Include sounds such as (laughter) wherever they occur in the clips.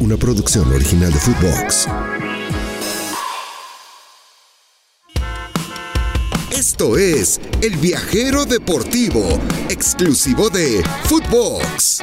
una producción original de Footbox. Esto es El Viajero Deportivo, exclusivo de Footbox.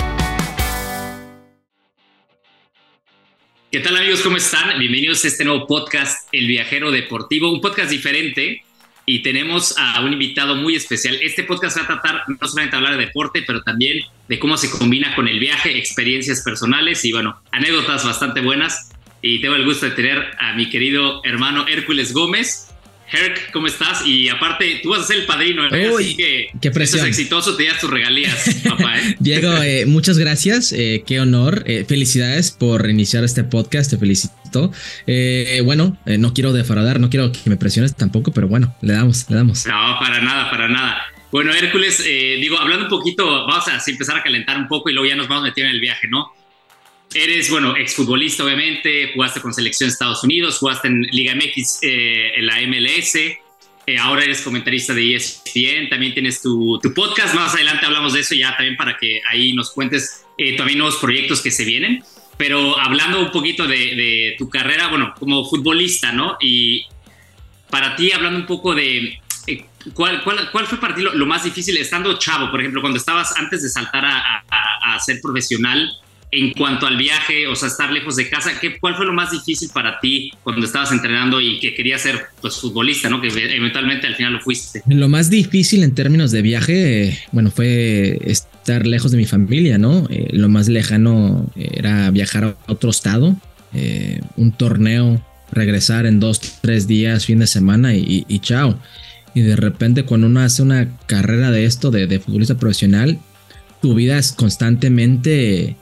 ¿Qué tal amigos? ¿Cómo están? Bienvenidos a este nuevo podcast, El Viajero Deportivo, un podcast diferente y tenemos a un invitado muy especial. Este podcast va a tratar no solamente hablar de deporte, pero también de cómo se combina con el viaje, experiencias personales y bueno, anécdotas bastante buenas. Y tengo el gusto de tener a mi querido hermano Hércules Gómez. Herc, ¿cómo estás? Y aparte, tú vas a ser el padrino, Uy, así que qué presión. si exitoso, te das tus regalías, (laughs) papá. ¿eh? Diego, eh, muchas gracias, eh, qué honor, eh, felicidades por iniciar este podcast, te felicito. Eh, bueno, eh, no quiero defraudar, no quiero que me presiones tampoco, pero bueno, le damos, le damos. No, para nada, para nada. Bueno, Hércules, eh, digo, hablando un poquito, vamos a así empezar a calentar un poco y luego ya nos vamos metiendo en el viaje, ¿no? Eres, bueno, exfutbolista, obviamente, jugaste con selección de Estados Unidos, jugaste en Liga MX, eh, en la MLS, eh, ahora eres comentarista de ESPN, también tienes tu, tu, podcast, más adelante hablamos de eso ya también para que ahí nos cuentes eh, también nuevos proyectos que se vienen, pero hablando un poquito de, de tu carrera, bueno, como futbolista, ¿no? Y para ti, hablando un poco de eh, ¿Cuál, cuál, cuál, fue para ti lo, lo, más difícil estando chavo, por ejemplo, cuando estabas antes de saltar a, a, a, ser profesional en cuanto al viaje, o sea, estar lejos de casa? ¿qué, ¿Cuál fue lo más difícil para ti cuando estabas entrenando y que querías ser pues, futbolista, ¿no? que eventualmente al final lo fuiste? Lo más difícil en términos de viaje, bueno, fue estar lejos de mi familia, ¿no? Eh, lo más lejano era viajar a otro estado, eh, un torneo, regresar en dos, tres días, fin de semana y, chao. Y de repente cuando uno hace una carrera de esto, de futbolista profesional, tu vida es constantemente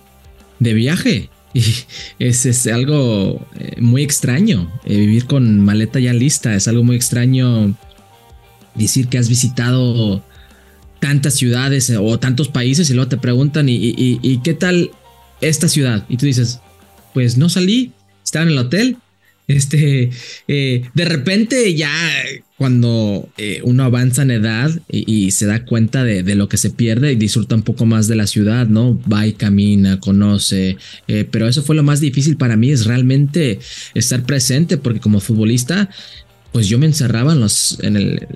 de viaje. (laughs) Y es, es algo eh, muy extraño. Eh, vivir con maleta ya lista. Es algo muy extraño decir que has visitado tantas ciudades eh, o tantos países y luego te preguntan, ¿y, y, y qué tal esta ciudad? Y tú dices, pues no salí, estaba en el hotel, este, eh, de repente ya cuando eh, uno avanza en edad y, se da cuenta de, de, lo que se pierde y disfruta un poco más de la ciudad, ¿no? Va y camina, conoce, eh, pero eso fue lo más difícil para mí, es realmente estar presente, porque como futbolista, pues yo me encerraba en, los, en el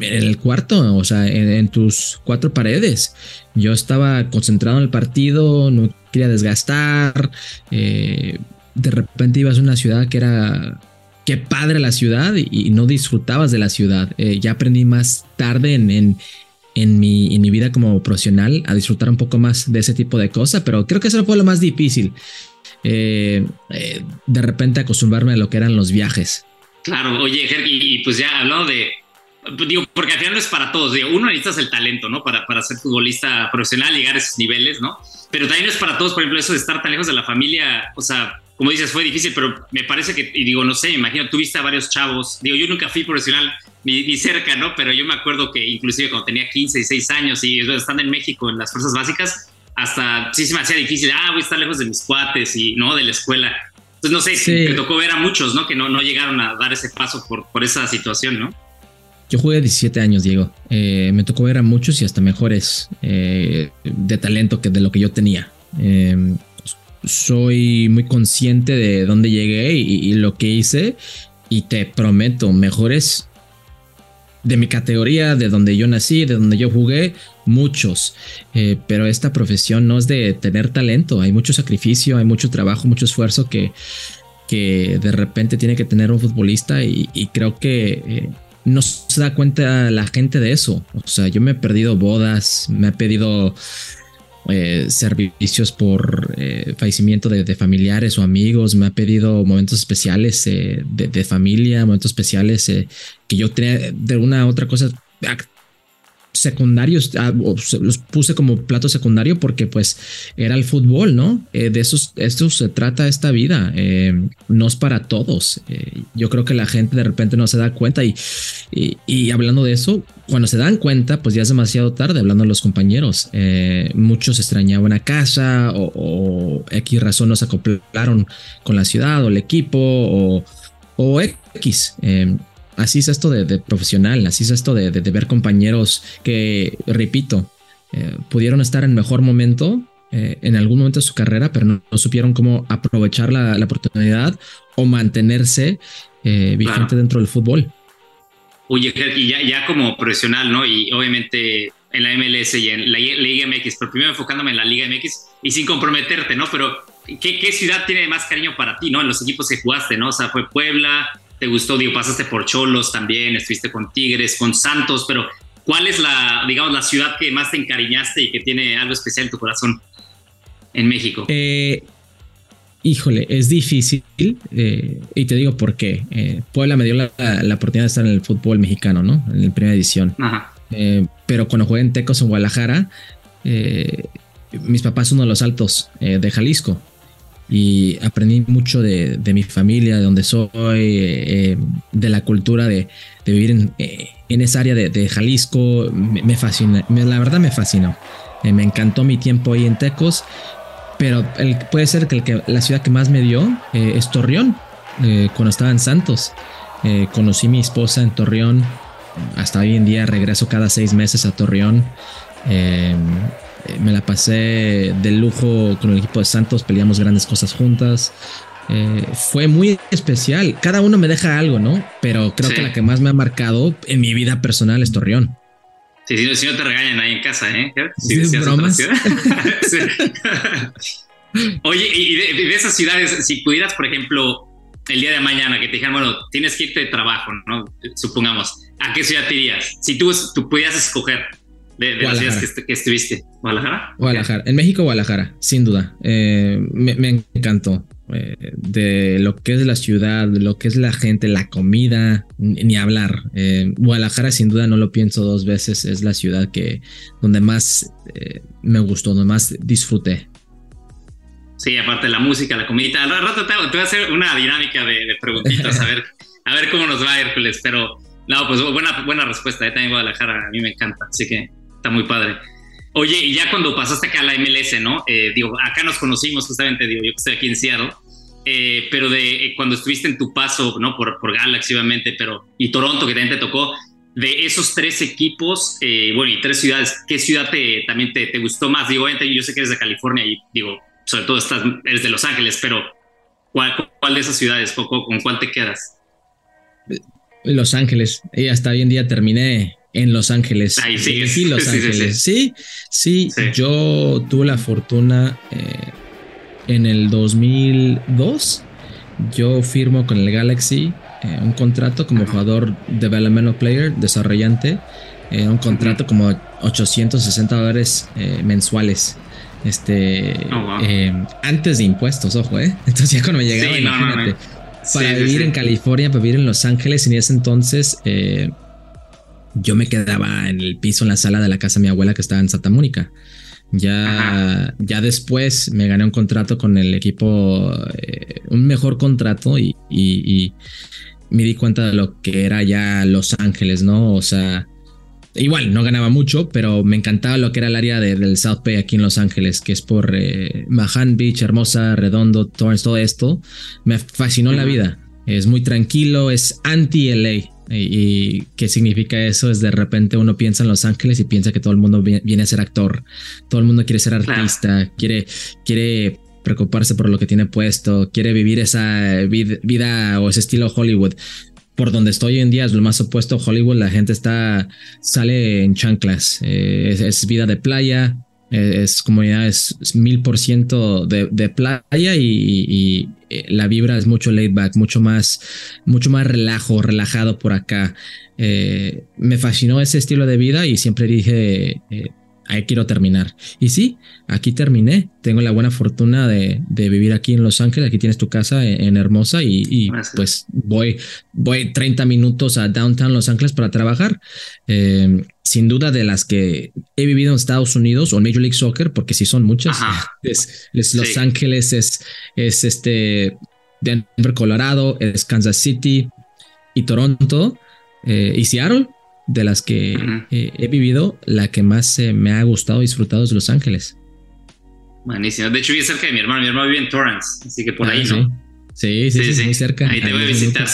en el cuarto, o sea, en, en, tus cuatro paredes. Yo estaba concentrado en el partido, no quería desgastar. Eh, de repente ibas a una ciudad que era qué padre la ciudad y, no disfrutabas de la ciudad. Eh, ya aprendí más tarde en, en, en, mi, en mi vida como profesional a disfrutar un poco más de ese tipo de cosas, pero creo que eso fue lo más difícil. Eh, eh, de repente acostumbrarme a lo que eran los viajes. Claro, oye, y, y pues ya hablando de, digo, porque al final no es para todos, digo, uno necesitas el talento, ¿no? Para, para ser futbolista profesional, llegar a esos niveles, ¿no? Pero también es para todos, por ejemplo, eso de estar tan lejos de la familia, o sea, como dices, fue difícil, pero me parece que, y digo, no sé, imagino, tuviste a varios chavos, digo, yo nunca fui profesional ni, ni, cerca, ¿no? Pero yo me acuerdo que inclusive cuando tenía 15 y 6 años y estando en México en las fuerzas básicas, hasta sí se me hacía difícil, ah, voy a estar lejos de mis cuates y, ¿no? De la escuela. Entonces, no sé, sí. me tocó ver a muchos, ¿no? Que no, no llegaron a dar ese paso por, por esa situación, ¿no? Yo jugué 17 años, Diego. Eh, me tocó ver a muchos y hasta mejores eh, de talento que de lo que yo tenía. Eh, soy muy consciente de dónde llegué y, lo que hice y te prometo, mejores de mi categoría, de donde yo nací, de donde yo jugué, muchos. Eh, pero esta profesión no es de tener talento, hay mucho sacrificio, hay mucho trabajo, mucho esfuerzo que, que de repente tiene que tener un futbolista y, y creo que... Eh, no se da cuenta la gente de eso. O sea, yo me he perdido bodas, me he pedido eh, servicios por eh, fallecimiento de, familiares o amigos, me ha pedido momentos especiales eh, de, de, familia, momentos especiales eh, que yo tenía de una u otra cosa secundarios, ah, los puse como plato secundario porque pues era el fútbol, ¿no? Eh, de eso, esto se trata esta vida, eh, no es para todos. Eh, yo creo que la gente de repente no se da cuenta y, y, hablando de eso, cuando se dan cuenta, pues ya es demasiado tarde hablando de los compañeros. Muchos extrañaban a casa o, X razón no se acoplaron con la ciudad o el equipo o, o X. así es esto de, de, profesional, así es esto de, de, de ver compañeros que, repito, eh, pudieron estar en mejor momento eh, en algún momento de su carrera, pero no, supieron cómo aprovechar la, oportunidad o mantenerse eh, vigente dentro del fútbol. Oye, y ya, ya como profesional, ¿no? Y obviamente en la MLS y en la Liga MX, pero primero enfocándome en la Liga MX y sin comprometerte, ¿no? Pero ¿qué, ¿qué, ciudad tiene más cariño para ti, ¿no? En los equipos que jugaste, ¿no? O sea, fue Puebla, te gustó, digo, pasaste por Cholos también, estuviste con Tigres, con Santos, pero ¿cuál es la, digamos, la ciudad que más te encariñaste y que tiene algo especial en tu corazón en México? Eh, híjole, es difícil eh, y te digo por qué. Eh, Puebla me dio la, la, oportunidad de estar en el fútbol mexicano, ¿no? En la primera edición. Ajá. Pero cuando jugué en Tecos en Guadalajara, mis papás son uno de los altos de Jalisco y aprendí mucho de, mi familia, de donde soy, de la cultura de, vivir en, esa área de, Jalisco. Me, fascina, la verdad me fascinó. me encantó mi tiempo ahí en Tecos, pero puede ser que, la ciudad que más me dio es Torreón, cuando estaba en Santos. conocí a mi esposa en Torreón hasta hoy en día regreso cada seis meses a Torreón. Em, me la pasé de lujo con el equipo de Santos, peleamos grandes cosas juntas. Eh, fue muy especial. Cada uno me deja algo, ¿no? Pero creo que la que más me ha marcado en mi vida personal es Torreón. Sí, si no, te regañan ahí en casa, ¿eh? Sí, sí bromas. Oye, y de, esas ciudades, si pudieras, por ejemplo, el día de mañana que te dijeran, bueno, tienes que irte de trabajo, ¿no? Supongamos, ¿a qué ciudad te irías? Si tú, tú pudieras escoger de, las ciudades que, estuviste, ¿Guadalajara? Guadalajara, en México, Guadalajara, sin duda. Eh, me, encantó. Eh, de lo que es la ciudad, lo que es la gente, la comida, ni hablar. Eh, Guadalajara sin duda no lo pienso dos veces, es la ciudad que donde más me gustó, donde más disfruté. Sí, aparte de la música, la comida. Al rato te, voy a hacer una dinámica de, preguntitas, a ver, (laughs) a ver cómo nos va Hércules, pero no, pues buena, buena respuesta. ¿eh? También Guadalajara a mí me encanta, así que está muy padre. Oye, y ya cuando pasaste acá a la MLS, ¿no? Eh, digo, acá nos conocimos justamente, digo, yo que estoy aquí en Seattle, eh, pero de eh, cuando estuviste en tu paso, ¿no? Por, por Galaxy, obviamente, pero y Toronto, que también te tocó, de esos tres equipos, bueno, y tres ciudades, ¿qué ciudad te, también te, te gustó más? Digo, obviamente, yo sé que eres de California y digo, sobre todo estás, eres de Los Ángeles, pero ¿cuál, cuál de esas ciudades, poco, con cuál te quedas? Los Ángeles, y hasta hoy en día terminé en Los Ángeles. Ahí sí, sí, Los Ángeles. Sí sí, yo tuve la fortuna eh, en el 2002. Yo firmo con el Galaxy eh, un contrato como jugador developmental player, desarrollante, eh, un contrato como 860 dólares mensuales. Este, oh, eh, antes de impuestos, ojo, ¿eh? (laughs) Entonces ya cuando me llegaba, imagínate, para vivir en California, para vivir en Los Ángeles, en ese entonces eh, yo me quedaba en el piso, en la sala de la casa de mi abuela que estaba en Santa Mónica. Ya, ya después me gané un contrato con el equipo, eh, un mejor contrato y, y me di cuenta de lo que era ya Los Ángeles, ¿no? O sea, Igual, no ganaba mucho, pero me encantaba lo que era el área del South Bay aquí en Los Ángeles, que es por eh, Mahan Beach, Hermosa, Redondo, Torrance, todo esto. Me fascinó la vida. Es muy tranquilo, es anti-LA. Y, qué significa eso? Es de repente uno piensa en Los Ángeles y piensa que todo el mundo viene a ser actor. Todo el mundo quiere ser artista, quiere, quiere preocuparse por lo que tiene puesto, quiere vivir esa vida o ese estilo Hollywood por donde estoy hoy en día es lo más opuesto a Hollywood. La gente está, sale en chanclas. Eh, es, vida de playa. Eh, es comunidad, es mil por ciento de playa y, eh, la vibra es mucho laid back, mucho más, mucho más relajo, relajado por acá. me fascinó ese estilo de vida y siempre dije, ahí quiero terminar. Y sí, aquí terminé. Tengo la buena fortuna de, vivir aquí en Los Ángeles. Aquí tienes tu casa en, Hermosa y, pues voy, voy 30 minutos a Downtown Los Ángeles para trabajar. Sin duda de las que he vivido en Estados Unidos o en Major League Soccer, porque sí son muchas. (laughs) Es, Los Ángeles, es, es este Denver, Colorado, es Kansas City y Toronto eh, y Seattle de las que eh, he vivido, la que más me ha gustado y disfrutado es Los Ángeles. Buenísimo. De hecho, vive cerca de mi hermano. Mi hermano vive en Torrance, así que por ah, ahí, ¿no? Sí, sí, sí, muy cerca. Ahí te voy a visitar.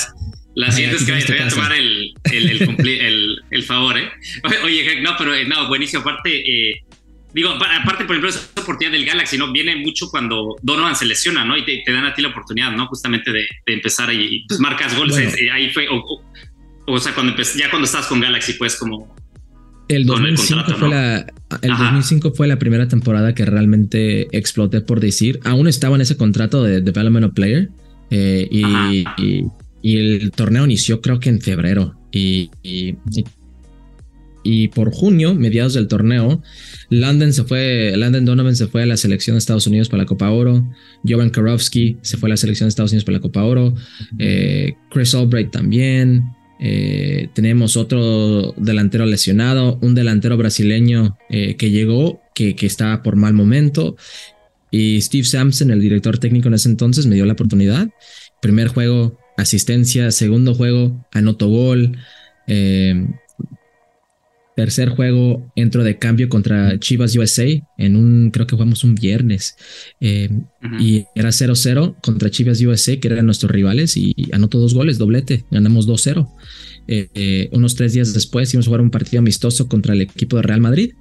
La siguiente es que te voy a tomar el, el, el, el, favor, ¿eh? (laughs) Oye, no, pero eh, no, buenísimo. Aparte, eh, digo, aparte, por ejemplo, esa oportunidad del Galaxy, ¿no? Viene mucho cuando Donovan se lesiona, ¿no? Y te, dan a ti la oportunidad, ¿no? Justamente de, empezar y pues marcas goles. Eh, ahí fue, o, sea, cuando ya cuando estás con Galaxy, pues como... El 2005, fue la, el 2005 fue la primera temporada que realmente exploté por decir. Aún estaba en ese contrato de Development of Player. Eh, y, el torneo inició creo que en febrero. Y, y por junio, mediados del torneo, London se fue, Landon Donovan se fue a la selección de Estados Unidos para la Copa Oro, Jovan Karofsky se fue a la selección de Estados Unidos para la Copa Oro, eh, Chris Albright también, eh, tenemos otro delantero lesionado, un delantero brasileño eh, que llegó, que, que estaba por mal momento, y Steve Sampson, el director técnico en ese entonces, me dio la oportunidad. Primer juego, asistencia, segundo juego, anoto gol. Tercer juego entro de cambio contra Chivas USA en un, creo que jugamos un viernes. Eh, y era 0-0 contra Chivas USA, que eran nuestros rivales, y anotó dos goles, doblete, ganamos 2-0. Eh, eh, unos tres días después íbamos a jugar un partido amistoso contra el equipo de Real Madrid.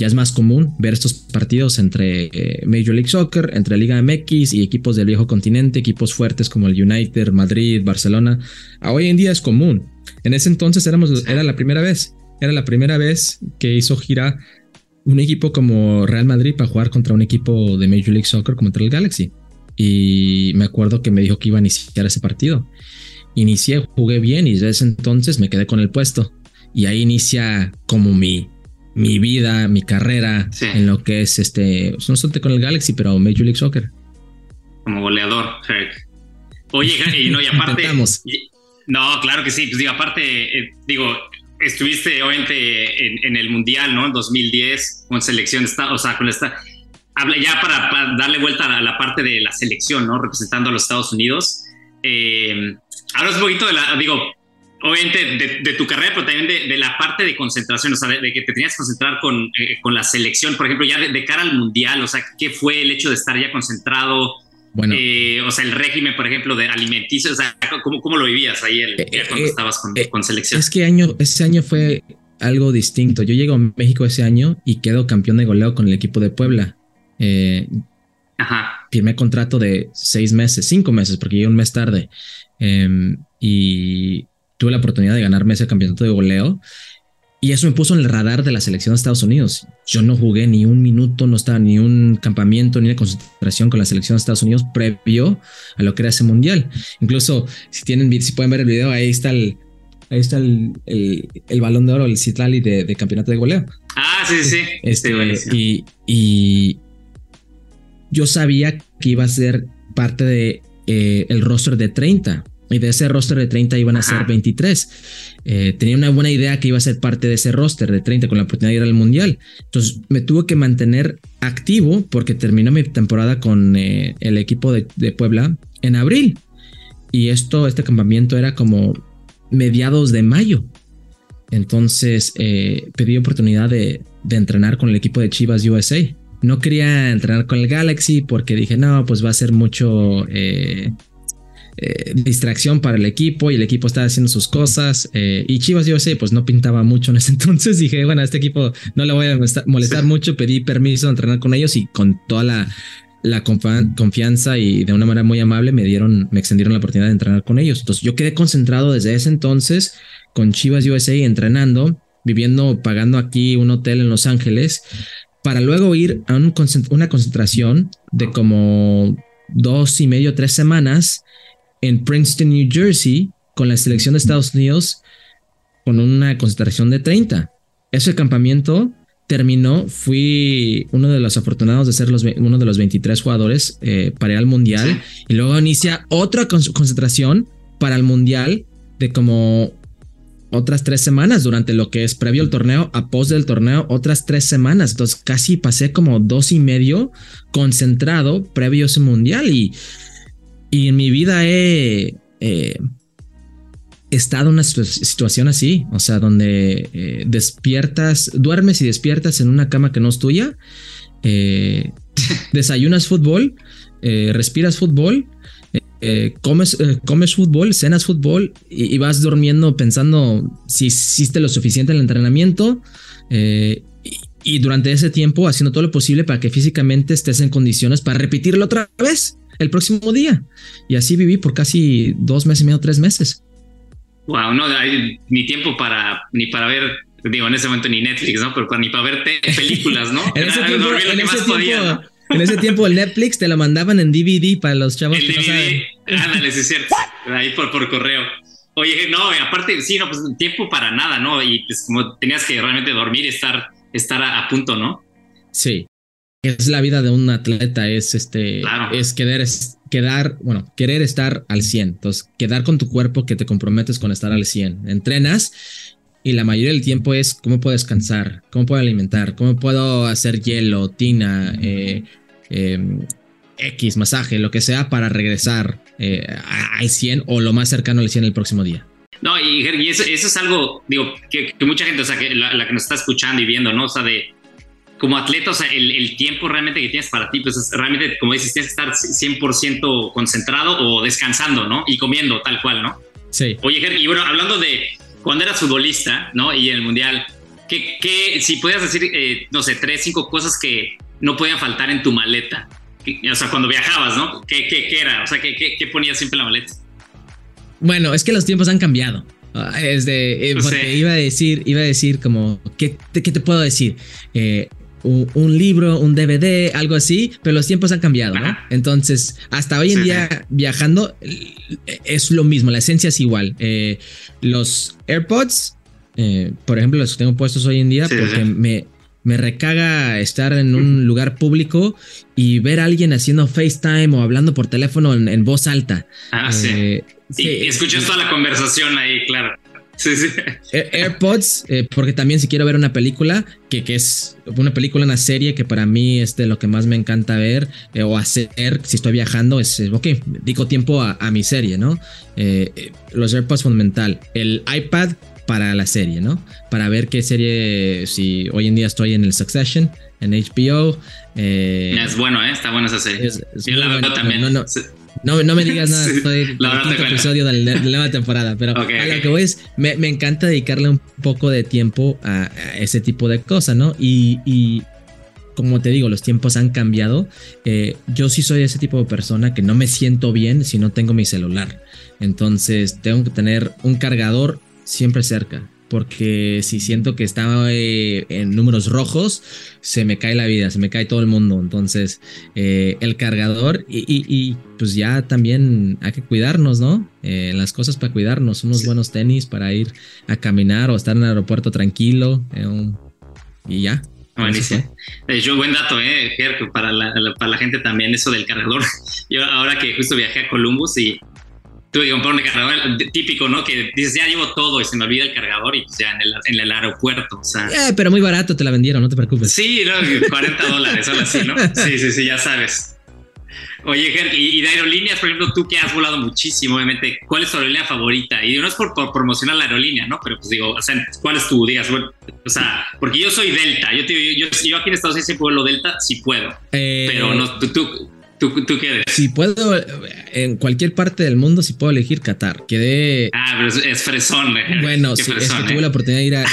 Ya es más común ver estos partidos entre Major League Soccer, entre Liga MX y equipos del viejo continente, equipos fuertes como el United, Madrid, Barcelona. hoy en día es común. En ese entonces era la primera vez. Era la primera vez que hizo gira un equipo como Real Madrid para jugar contra un equipo de Major League Soccer como el Galaxy. Y me acuerdo que me dijo que iba a iniciar ese partido. Inicié, jugué bien y desde ese entonces me quedé con el puesto. Y ahí inicia como mi, mi vida, mi carrera en lo que es este, no solo con el Galaxy, pero Major League Soccer. Como goleador, Oye, y no, y (laughs) aparte. no, claro que sí. Pues digo, aparte, eh, digo, estuviste obviamente en, el Mundial, ¿no? En 2010 con selección, o sea, con esta, ya para, darle vuelta a la parte de la selección, ¿no? Representando a los Estados Unidos. Eh, ahora es un poquito de la, digo, obviamente de, tu carrera, pero también de, la parte de concentración, o sea, de, que te tenías que concentrar con, eh, con la selección, por ejemplo, ya de, cara al Mundial, o sea, ¿qué fue el hecho de estar ya concentrado? Bueno, eh, o sea, el régimen, por ejemplo, de alimenticio, o sea, ¿cómo, cómo lo vivías ahí el, eh, cuando estabas con, con, selección? Es que año, ese año fue algo distinto. Yo llego a México ese año y quedo campeón de goleo con el equipo de Puebla. Ajá. Firmé contrato de seis meses, cinco meses, porque llegué un mes tarde. Em, y tuve la oportunidad de ganarme ese campeonato de goleo. Y eso me puso en el radar de la selección de Estados Unidos. Yo no jugué ni un minuto, no estaba ni un campamento, ni una concentración con la selección de Estados Unidos previo a lo que era ese mundial. Incluso si tienen, si pueden ver el video, ahí está el, ahí está el, el, balón de oro, el Citlali de, de, campeonato de goleo. Ah, sí, sí. Este, y, y yo sabía que iba a ser parte de eh, el roster de 30 y de ese roster de 30 iban a ser 23. Eh, tenía una buena idea que iba a ser parte de ese roster de 30 con la oportunidad de ir al Mundial. Entonces me tuve que mantener activo porque terminó mi temporada con eh, el equipo de, Puebla en abril. Y esto, este campamento era como mediados de mayo. Entonces eh, pedí oportunidad de, de, entrenar con el equipo de Chivas USA. No quería entrenar con el Galaxy porque dije, no, pues va a ser mucho eh, distracción para el equipo y el equipo estaba haciendo sus cosas. Eh, y Chivas yo sé, pues no pintaba mucho en ese (laughs) entonces. Dije, bueno, a este equipo no le voy a molestar mucho. Pedí permiso de entrenar con ellos y con toda la, la confianza y de una manera muy amable me dieron, me extendieron la oportunidad de entrenar con ellos. Entonces yo quedé concentrado desde ese entonces con Chivas USA entrenando, viviendo, pagando aquí un hotel en Los Ángeles, para luego ir a una concentración de como dos y medio, tres semanas en Princeton, New Jersey, con la selección de Estados Unidos, con una concentración de 30. Ese campamento terminó, fui uno de los afortunados de ser los, uno de los 23 jugadores eh, para ir al Mundial. Y luego inicia otra concentración para el Mundial de como otras tres semanas durante lo que es previo al torneo, a pos del torneo, otras tres semanas. Entonces casi pasé como dos y medio concentrado previo a ese Mundial y y en mi vida he estado en una situación así, o sea, donde eh, despiertas, duermes y despiertas en una cama que no es tuya, eh, (laughs) desayunas fútbol, eh, respiras fútbol, comes, comes fútbol, cenas fútbol y, vas durmiendo pensando si hiciste lo suficiente en el entrenamiento. y durante ese tiempo haciendo todo lo posible para que físicamente estés en condiciones para repetirlo otra vez el próximo día. Y así viví por casi dos meses y medio, tres meses. Wow, no hay ni tiempo para ni para ver, digo, en ese momento ni Netflix, ¿no? Pero ni para ver (laughs) películas, ¿no? en, ese tiempo, en, ese tiempo, en ese tiempo, el Netflix te lo mandaban en DVD para los chavos el que DVD, no saben. Ándale, es cierto. (laughs) Ahí por, por correo. Oye, no, aparte, sí, no, pues tiempo para nada, ¿no? Y pues como tenías que realmente dormir y estar, estar a, punto, ¿no? Sí. Es la vida de un atleta, es este, es querer, quedar, bueno, querer estar al 100. Entonces, quedar con tu cuerpo que te comprometes con estar al 100. Entrenas y la mayoría del tiempo es cómo puedo descansar, cómo puedo alimentar, cómo puedo hacer hielo, tina, eh, em, X, masaje, lo que sea para regresar eh, al 100 o lo más cercano al 100 el próximo día. No, y, eso, es algo, digo, que, mucha gente, o sea, que la, que nos está escuchando y viendo, ¿no? O sea, de como atleta, o sea, el, tiempo realmente que tienes para ti, pues es realmente, como dices, tienes que estar 100% concentrado o descansando, ¿no? Y comiendo tal cual, ¿no? Sí. Oye, y bueno, hablando de cuando eras futbolista, ¿no? Y en el Mundial, ¿qué, qué si pudieras decir, eh, no sé, tres, cinco cosas que no podían faltar en tu maleta? o sea, cuando viajabas, ¿no? ¿Qué, qué, era? O sea, ¿qué, ¿qué, ponías siempre en la maleta? Bueno, es que los tiempos han cambiado. Ah, es de, eh, porque iba a decir, iba a decir como, ¿qué, qué te puedo decir? Eh, un, libro, un DVD, algo así, pero los tiempos han cambiado, ¿no? Entonces, hasta hoy en día viajando es lo mismo, la esencia es igual. Eh, los AirPods, por ejemplo, los que tengo puestos hoy en día, porque me, me recaga estar en un lugar público y ver a alguien haciendo FaceTime o hablando por teléfono en, voz alta. Ah, sí. Eh, y escuchas toda la conversación ahí, claro. Sí, sí. AirPods, eh, porque también si quiero ver una película, que, que, es una película, una serie que para mí es de lo que más me encanta ver eh, o hacer si estoy viajando, es, ok, digo tiempo a, mi serie, ¿no? los AirPods fundamental. El iPad para la serie, ¿no? Para ver qué serie, si hoy en día estoy en el Succession, en HBO. Eh, es bueno, ¿eh? Está buena esa serie. Yo la veo también. No, no, no, me digas nada, (laughs) estoy en el quinto episodio de la, nueva temporada, pero (laughs) a lo que voy es, me, me, encanta dedicarle un poco de tiempo a, ese tipo de cosas, ¿no? Y, y, como te digo, los tiempos han cambiado. Eh, yo sí soy ese tipo de persona que no me siento bien si no tengo mi celular. Entonces tengo que tener un cargador siempre cerca. Porque si siento que está eh, en números rojos, se me cae la vida, se me cae todo el mundo. Entonces, eh, el cargador y, pues ya también hay que cuidarnos, ¿no? Eh, las cosas para cuidarnos, unos buenos tenis para ir a caminar o estar en el aeropuerto tranquilo y ya. Buenísimo. (laughs) Yo, buen dato, ¿eh? Para la, para la gente también, eso del cargador. (laughs) Yo ahora que justo viajé a Columbus y tuve que comprar un cargador típico, ¿no? Que dices, ya llevo todo y se me olvida el cargador y pues ya en el, en el aeropuerto, o sea. Eh, pero muy barato te la vendieron, no te preocupes. Sí, no, 40 dólares, algo así, ¿no? (laughs) Sí, sí, sí, ya sabes. Oye, Ger, y, de aerolíneas, por ejemplo, tú que has volado muchísimo, obviamente, ¿cuál es tu aerolínea favorita? Y no es por, promocionar la aerolínea, ¿no? Pero pues digo, o sea, ¿cuál es tu, digas, bueno, o sea, porque yo soy Delta, yo, te, yo, yo, aquí en Estados Unidos siempre vuelo Delta, si puedo, eh, pero no, tú, tú ¿Tú, ¿Tú, qué eres? Si puedo, en cualquier parte del mundo, si puedo elegir Qatar. Quedé. Ah, pero es, fresón, eh. (laughs) Bueno, sí, es que tuve eh. la oportunidad de ir a,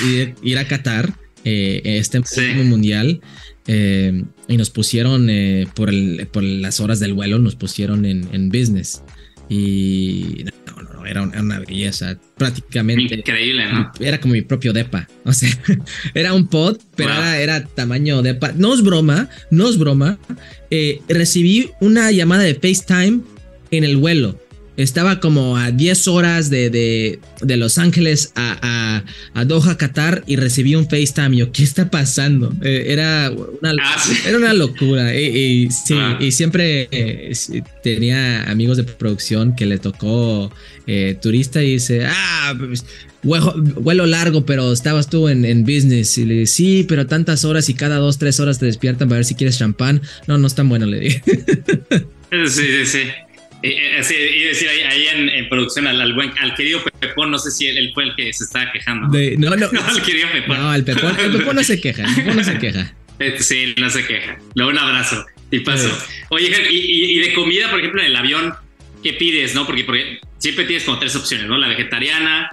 ir, a Qatar, eh, este mundial. Eh, y nos pusieron por, el, por las horas del vuelo, nos pusieron en, en business. Y era una belleza. Prácticamente. Increíble, ¿no? Era como mi propio depa. O sea, (laughs) era un pod, pero era, era, tamaño depa. No es broma, no es broma. Eh, recibí una llamada de FaceTime en el vuelo. Estaba como a 10 horas de, de, Los Ángeles a, a, Doha, Qatar, y recibí un FaceTime. Yo, ¿qué está pasando? Eh, era, una, ah, era una locura. Y, sí, ah. y siempre eh, tenía amigos de producción que le tocó eh, turista y dice, ah, pues, vuelo, largo, pero estabas tú en, en, business. Y le dije, sí, pero tantas horas y cada dos, tres horas te despiertan para ver si quieres champán. No, no es tan bueno, le dije. Sí, sí, sí. Y, eh, eh, decir ahí, en, producción al, buen, al querido Pepón, no sé si él, fue el que se estaba quejando. no, no, (laughs) no, al querido Pepón. No, el Pepón, el Pepón no se queja, el Pepón no se queja. (laughs) Eh, sí, no se queja. Luego un abrazo. Y paso. Oye, y, y, de comida, por ejemplo, en el avión, ¿qué pides, no? Porque, porque siempre tienes como tres opciones, ¿no? La vegetariana,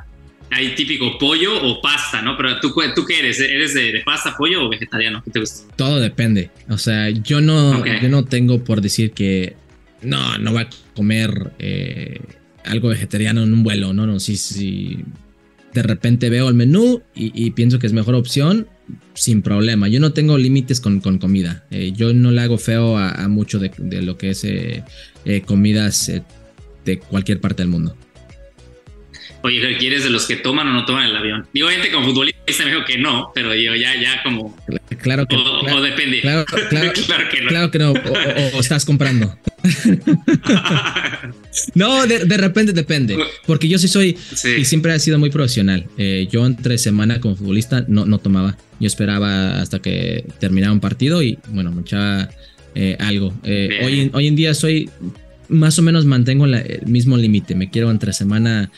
hay típico pollo o pasta, ¿no? Pero tú, ¿tú qué eres? ¿Eres de, pasta, pollo o vegetariano? ¿Qué te gusta? Todo depende. O sea, yo no, yo no tengo por decir que no, no va a comer eh, algo vegetariano en un vuelo, no, no, sí, sí. De repente veo el menú y, pienso que es mejor opción, sin problema. Yo no tengo límites con, comida. Eh, yo no le hago feo a, mucho de, lo que es eh, comidas de cualquier parte del mundo. Oye, ¿quieres de los que toman o no toman el avión? Digo, gente como futbolista me dijo que no, pero yo ya, ya como. Claro que o, claro, o depende. Claro, (laughs) claro, que no. Claro que no. O, estás comprando. (laughs) no, de, repente depende. Porque yo sí soy. Y siempre he sido muy profesional. Eh, yo entre semana como futbolista no, no tomaba. Yo esperaba hasta que terminara un partido y, bueno, me echaba eh, algo. Eh, hoy, hoy en día soy más o menos mantengo el mismo límite. Me quiero entre semana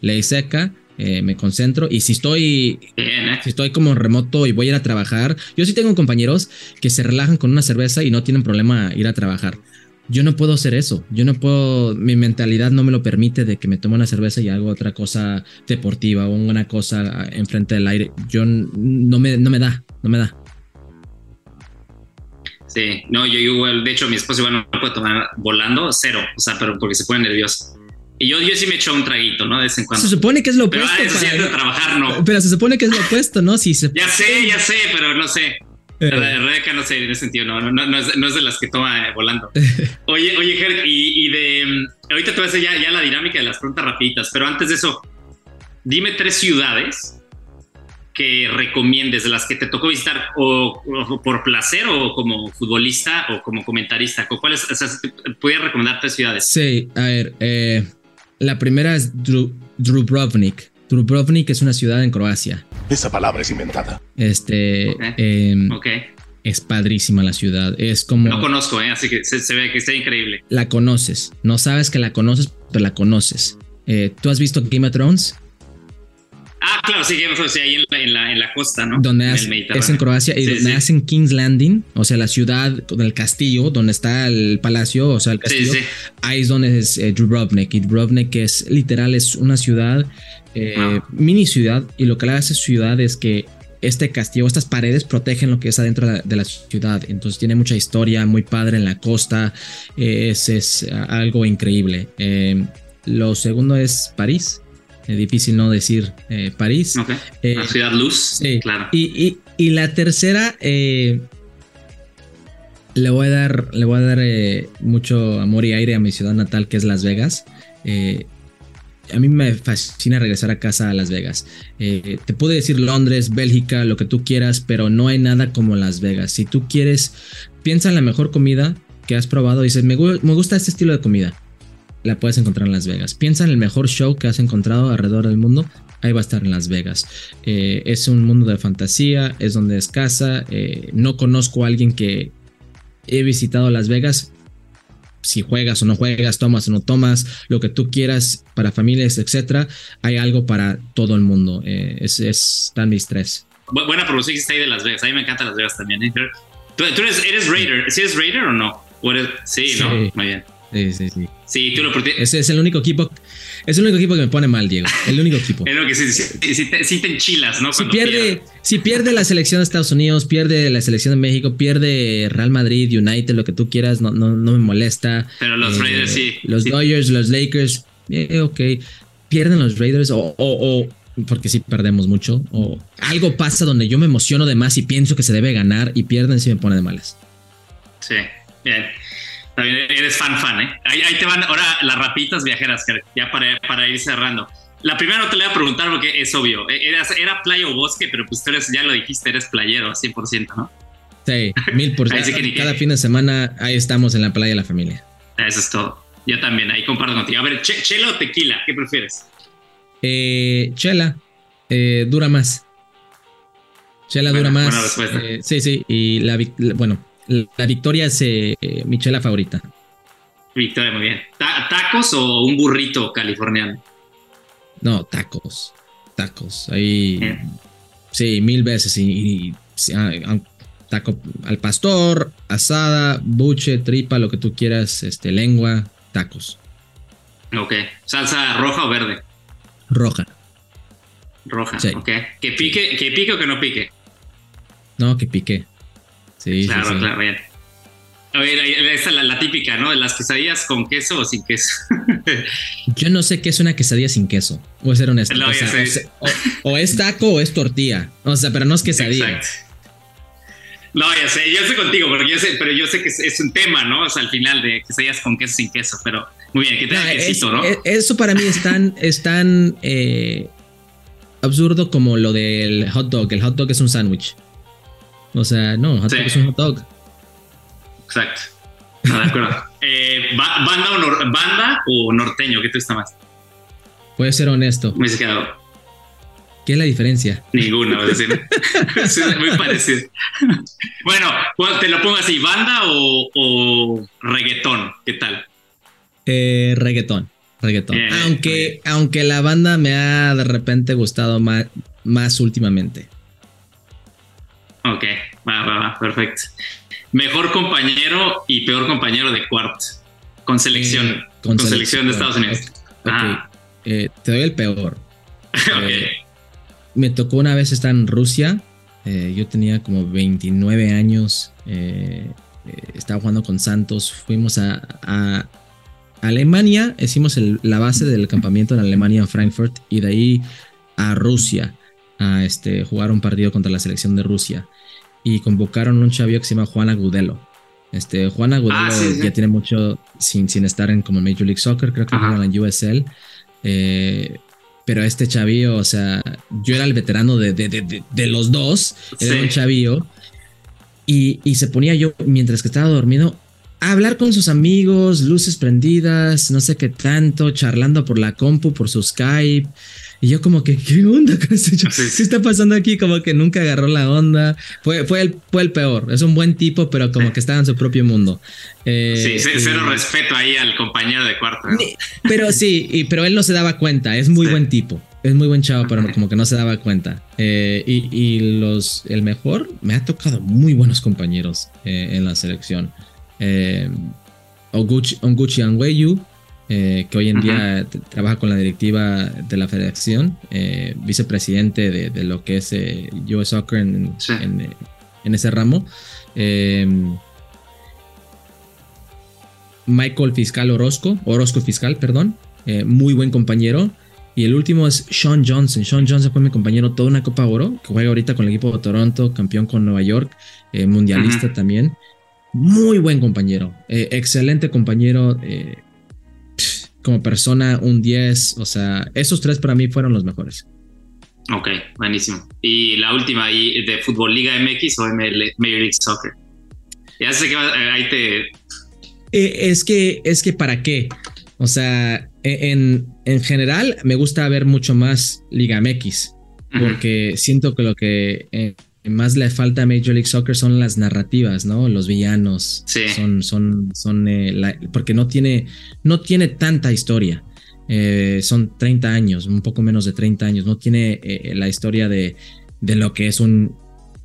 ley seca, eh, me concentro y si estoy si estoy como remoto y voy a ir a trabajar, yo sí tengo compañeros que se relajan con una cerveza y no tienen problema ir a trabajar. Yo no puedo hacer eso. Yo no puedo, mi mentalidad no me lo permite de que me tome una cerveza y hago otra cosa deportiva o una cosa enfrente del aire. Yo no me, no me da, no me da. Sí, no, yo igual, de hecho mi esposo igual no puede tomar volando, cero, o sea, pero porque se pone nervioso. Y yo, yo sí me echo un traguito, ¿no? De vez en cuando. Se supone que es lo opuesto. Pero ah, trabajar, no. Pero se supone que es lo opuesto, ¿no? Si se... ya sé, ya sé, pero no sé. Eh. Rebeca no sé en ese sentido, no, no, no, es, no es, de las que toma eh, volando. (laughs) Oye, oye, Ger, y, y, de. Ahorita te voy a hacer ya, ya la dinámica de las preguntas rapiditas, pero antes de eso, dime tres ciudades que recomiendes, de las que te tocó visitar o, por placer o como futbolista o como comentarista? ¿Cuáles, o sea, ¿Puedes recomendar tres ciudades? Sí, a ver, eh, la primera es Dubrovnik. Dubrovnik es una ciudad en Croacia. Esa palabra es inventada. Este. Em, es padrísima la ciudad. Es como. No conozco, ¿eh? así que se, ve que está increíble. La conoces. No sabes que la conoces, pero la conoces. Eh, ¿Tú has visto Game of Thrones? Ah, claro, sí, sí ahí en la, en la, costa, ¿no? Donde es en Croacia y donde hacen King's Landing, o sea, la ciudad del castillo, donde está el palacio, o sea, el castillo. Ahí es donde es eh, Dubrovnik. Y Dubrovnik es literal, es una ciudad, eh, ah. mini ciudad, y lo que le hace ciudad es que este castillo, estas paredes protegen lo que es adentro de la ciudad. Entonces tiene mucha historia, muy padre en la costa. es, es algo increíble. Eh, lo segundo es París difícil no decir eh, París. Eh, la ciudad luz, claro. Y, la tercera, eh, le voy a dar, le voy a dar mucho amor y aire a mi ciudad natal, que es Las Vegas. a mí me fascina regresar a casa a Las Vegas. te puedo decir Londres, Bélgica, lo que tú quieras, pero no hay nada como Las Vegas. Si tú quieres, piensa en la mejor comida que has probado y dices, me gusta este estilo de comida la puedes encontrar en Las Vegas. Piensa en el mejor show que has encontrado alrededor del mundo. Ahí va a estar en Las Vegas. Eh, es un mundo de fantasía, es donde es casa. Eh, no conozco a alguien que he visitado Las Vegas. Si juegas o no juegas, tomas o no tomas, lo que tú quieras para familias, etcétera, hay algo para todo el mundo. Eh, es, es tan tres. Buena promoción que está ahí de Las Vegas. A mí me encanta Las Vegas también. ¿Tú, eres, eres Raider? ¿Sí eres Raider o no? sí, ¿no? Muy bien. Sí, sí, sí. Sí, tú lo Ese es el único equipo. Es el único equipo que me pone mal, Diego. El único equipo. es lo que sí, sí, te, enchilas, ¿no? Si pierde, si pierde la selección de Estados Unidos, pierde la selección de México, pierde Real Madrid, United, lo que tú quieras, no, no, no me molesta. Pero los eh, Raiders sí. Los Dodgers, los Lakers, eh, ok. Pierden los Raiders o, o, o porque sí perdemos mucho, o algo pasa donde yo me emociono de más y pienso que se debe ganar y pierden si me pone de malas. Sí, bien eres fan, fan, ¿eh? Ahí, te van ahora las rapitas viajeras, ya para, para ir cerrando. La primera no te la voy a preguntar porque es obvio. E, era, era playa o bosque, pero pues tú eres, ya lo dijiste, eres playero, 100%, ¿no? Sí, mil por (laughs) ciento. Cada fin de semana ahí estamos en la playa de la familia. Eso es todo. Yo también, ahí comparto contigo. A ver, ¿chela o tequila? ¿Qué prefieres? Eh, chela. Eh, dura más. Chela dura más. Eh, sí, sí. Y la, bueno, la victoria es eh, mi chela favorita. Victoria, muy bien. ¿Tacos o un burrito californiano? No, tacos. Tacos. Ahí. Sí, mil veces. Y, ah, taco al pastor, asada, buche, tripa, lo que tú quieras, este, lengua, tacos. Ok. ¿Salsa roja o verde? Roja. Roja, ok. ¿Que pique, ¿Que pique o que no pique? No, que pique. Sí, claro, sí, sí. claro, bien. A ver, esa es la, la, típica, ¿no? De las quesadillas con queso o sin queso. (laughs) Yo no sé qué es una quesadilla sin queso. Voy a ser honesto. No, o, sea, sé. o, sea, o, o, es taco o es tortilla. O sea, pero no es quesadilla. Exacto. No, ya sé, yo sé contigo, pero yo sé, pero yo sé que es, es un tema, ¿no? O sea, al final de quesadillas con queso sin queso, pero muy bien, que tenga no, quesito, es, ¿no? Es, eso para mí es tan, es tan eh, absurdo como lo del hot dog. El hot dog es un sándwich. O sea, no, hot dog es un hot dog. Exacto. No, de acuerdo. (laughs) eh, ¿banda, o nor ¿Banda o norteño? ¿Qué te gusta más? Puede ser honesto. Quedado. ¿Qué es la diferencia? Ninguna, es decir, (laughs) (laughs) es muy parecido. Bueno, te lo pongo así, ¿banda o, o reggaetón? ¿Qué tal? Eh, reggaetón, reggaetón. Aunque, aunque la banda me ha de repente gustado más, más últimamente. Ok, va, va, va, perfecto. Mejor compañero y peor compañero de cuarto. Con selección. Eh, con, con, selección, de Estados Unidos. Okay. Ah. Eh, te doy el peor. (laughs) okay. Eh, me tocó una vez estar en Rusia. Yo tenía como 29 años. estaba jugando con Santos. Fuimos a, a Alemania. Hicimos el, la base del campamento en Alemania, en Frankfurt. Y de ahí a Rusia. A este, jugar un partido contra la selección de Rusia y convocaron un chavio que se llama Juan Agudelo. Este, Juan Agudelo ah, sí, sí. ya tiene mucho sin, sin estar en como Major League Soccer, creo que juega en la USL. Eh, pero este chavillo, o sea, yo era el veterano de, de, de, de los dos, era sí. un chavillo. Y, y, se ponía yo, mientras que estaba dormido, a hablar con sus amigos, luces prendidas, no sé qué tanto, charlando por la compu, por su Skype. Y yo como que, ¿qué onda con este (laughs) chico? ¿Qué está pasando aquí? Como que nunca agarró la onda. Fue, fue, el, fue el peor. Es un buen tipo, pero como que estaba en su propio mundo. Eh, sí, cero y, respeto ahí al compañero de cuarto. ¿no? Pero sí, y, pero él no se daba cuenta. Es muy sí. buen tipo. Es muy buen chavo, pero como que no se daba cuenta. Eh, y, y, los, el mejor, me ha tocado muy buenos compañeros eh, en la selección. Oguchi, Onguchi Anweyu, eh, que hoy en uh -huh. día trabaja con la directiva de la federación, eh, vicepresidente de, de, lo que es eh, US Soccer en, sí. en, en, ese ramo. Eh, Michael Fiscal Orozco, Orozco Fiscal, perdón, muy buen compañero. Y el último es Sean Johnson. Sean Johnson fue mi compañero toda una Copa Oro, que juega ahorita con el equipo de Toronto, campeón con Nueva York, mundialista uh -huh. también. Muy buen compañero, excelente compañero como persona un 10, o sea, esos tres para mí fueron los mejores. Ok, buenísimo. Y la última de Fútbol Liga MX o ML, Major League Soccer. Ya sé que ahí te... Eh, es que, es que para qué. O sea, en, en general me gusta ver mucho más Liga MX, porque uh -huh. siento que lo que eh, más le falta a Major League Soccer son las narrativas, ¿no? Los villanos. Sí. Son, son, son, eh, la, porque no tiene, no tiene tanta historia. Eh, son 30 años, un poco menos de 30 años. No tiene eh, la historia de, de, lo que es un,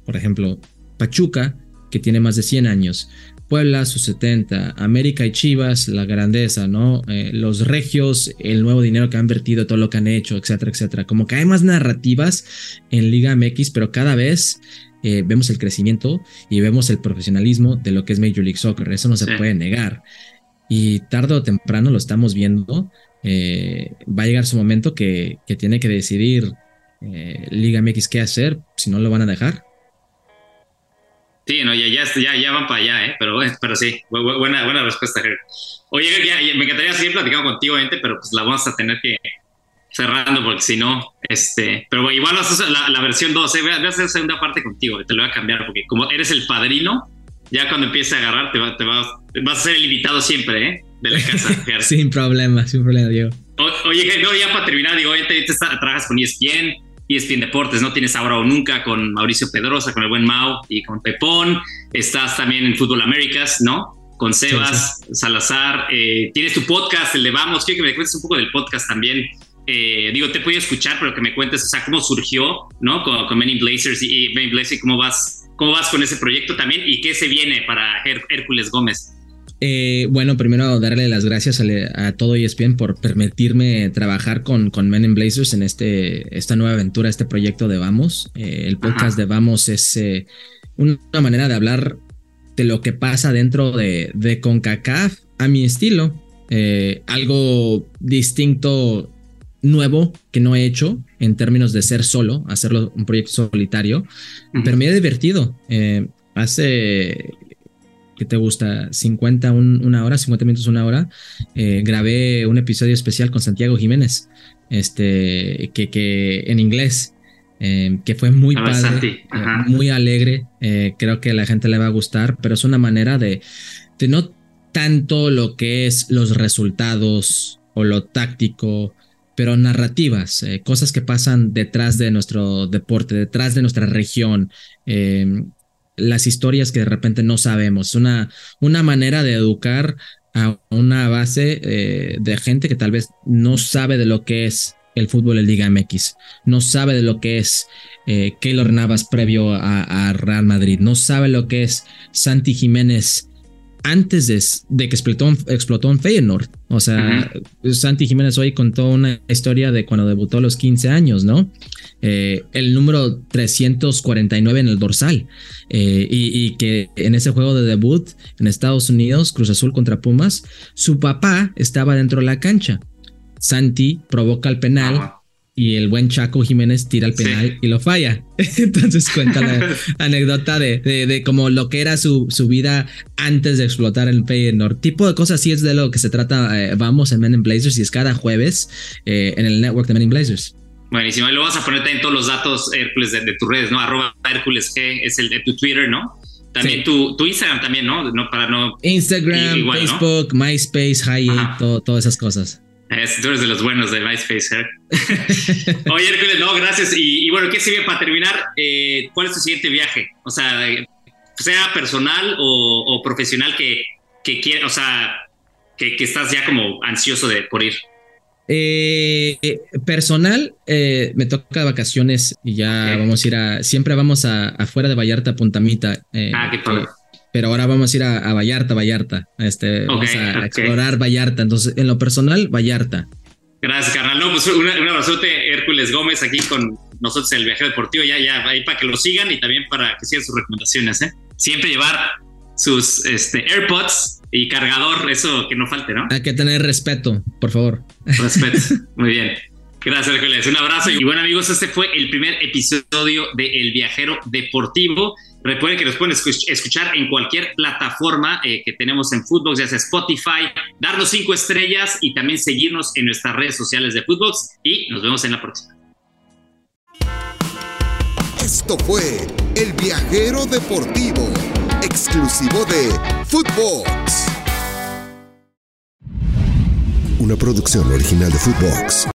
por ejemplo, Pachuca, que tiene más de 100 años. Puebla, sus 70, América y Chivas, la grandeza, ¿no? Eh, los regios, el nuevo dinero que han vertido, todo lo que han hecho, etcétera, etcétera. Como que hay más narrativas en Liga MX, pero cada vez eh, vemos el crecimiento y vemos el profesionalismo de lo que es Major League Soccer. Eso no se sí. puede negar. Y tarde o temprano lo estamos viendo. Eh, va a llegar su momento que, que tiene que decidir eh, Liga MX qué hacer, si no lo van a dejar. No, ya, ya, ya, ya van para allá, ¿eh? pero, pero sí, buena, buena respuesta, Javier. Oye, ya, ya, me encantaría seguir platicando contigo, gente, pero pues la vamos a tener que cerrando porque si no, este, pero igual a hacer la, la versión 2, ¿eh? voy a hacer segunda parte contigo, te lo voy a cambiar porque como eres el padrino, ya cuando empiece a agarrar te, va, te va, vas a ser el invitado siempre, ¿eh? De la casa. (laughs) sin problema, sin problema, Diego. O, oye, no, ya para terminar, digo, te trabajas con ESPN, ESPN Deportes, ¿no? Tienes ahora o nunca con Mauricio Pedrosa, con el buen Mau y con Pepón. Estás también en Fútbol Américas, ¿no? Con Sebas sí, sí. Salazar. Eh, tienes tu podcast, el de Vamos. Quiero que me cuentes un poco del podcast también. Eh, digo, te puedo escuchar, pero que me cuentes, o sea, cómo surgió, ¿no? Con, con Men in Blazers y, y Men in Blazers, cómo vas, cómo vas con ese proyecto también y qué se viene para Her Hércules Gómez. Eh, bueno, primero darle las gracias a, todo ESPN por permitirme trabajar con, con Men in Blazers en este, esta nueva aventura, este proyecto de Vamos. Eh, el podcast de Vamos es eh, una manera de hablar de lo que pasa dentro de, de CONCACAF a mi estilo. algo distinto, nuevo que no he hecho en términos de ser solo, hacerlo un proyecto solitario, pero me he divertido. hace ¿qué te gusta? 50, una hora, 50 minutos, una hora, eh, grabé un episodio especial con Santiago Jiménez, este, que, que en inglés, eh, que fue muy padre, eh, muy alegre, creo que a la gente le va a gustar, pero es una manera de, de no tanto lo que es los resultados o lo táctico, pero narrativas, cosas que pasan detrás de nuestro deporte, detrás de nuestra región, las historias que de repente no sabemos. Una, una manera de educar a una base eh, de gente que tal vez no sabe de lo que es el fútbol en Liga MX, no sabe de lo que es eh, Keylor Navas previo a, Real Madrid, no sabe lo que es Santi Jiménez antes de, que explotó, explotó en Feyenoord. O sea, Santi Jiménez hoy contó una historia de cuando debutó a los 15 años, ¿no? Eh, el número 349 en el dorsal. Eh, y, que en ese juego de debut en Estados Unidos, Cruz Azul contra Pumas, su papá estaba dentro de la cancha. Santi provoca el penal y el buen Chaco Jiménez tira el penal y lo falla. (laughs) Entonces cuenta la (laughs) anécdota de, de, como lo que era su, su vida antes de explotar el Feyenoord. Tipo de cosas así es de lo que se trata. Eh, vamos en Men in Blazers y es cada jueves eh, en el network de Men in Blazers. Buenísimo, y lo vas a poner también todos los datos, Hércules, de, tus redes, ¿no? Arroba Hércules G es el de tu Twitter, ¿no? También tu, tu, Instagram también, ¿no? no para no Instagram, Facebook, MySpace, Hi, todas esas cosas. Tú eres de los buenos de MySpace, ¿eh? (laughs) Oye, Hércules, no, gracias. Y, bueno, ¿qué sigue para terminar? Eh, ¿Cuál es tu siguiente viaje? O sea, sea personal o, profesional que, que quiere, o sea, que, que, estás ya como ansioso de por ir. Eh, personal, eh, me toca vacaciones y ya vamos a ir a. Siempre vamos a afuera de Vallarta, Puntamita. Eh, ah, qué padre. Pero ahora vamos a ir a, Vallarta, Vallarta. Este, vamos a, explorar Vallarta. Entonces, en lo personal, Vallarta. Gracias, carnal. No, pues un, abrazote, Hércules Gómez, aquí con nosotros el viajero deportivo. Ya, ya, ahí para que lo sigan y también para que sigan sus recomendaciones. ¿eh? Siempre llevar sus este, AirPods y cargador, eso que no falte, ¿no? Hay que tener respeto, por favor. Respeto, (laughs) muy bien. Gracias, Hércules. Un abrazo. Y bueno, amigos, este fue el primer episodio de El Viajero Deportivo. Recuerden que nos pueden escuchar en cualquier plataforma eh, que tenemos en Footbox, ya sea Spotify, darnos cinco estrellas y también seguirnos en nuestras redes sociales de Footbox. Y nos vemos en la próxima. Esto fue El Viajero Deportivo exclusivo de Footbox. Una producción original de Footbox.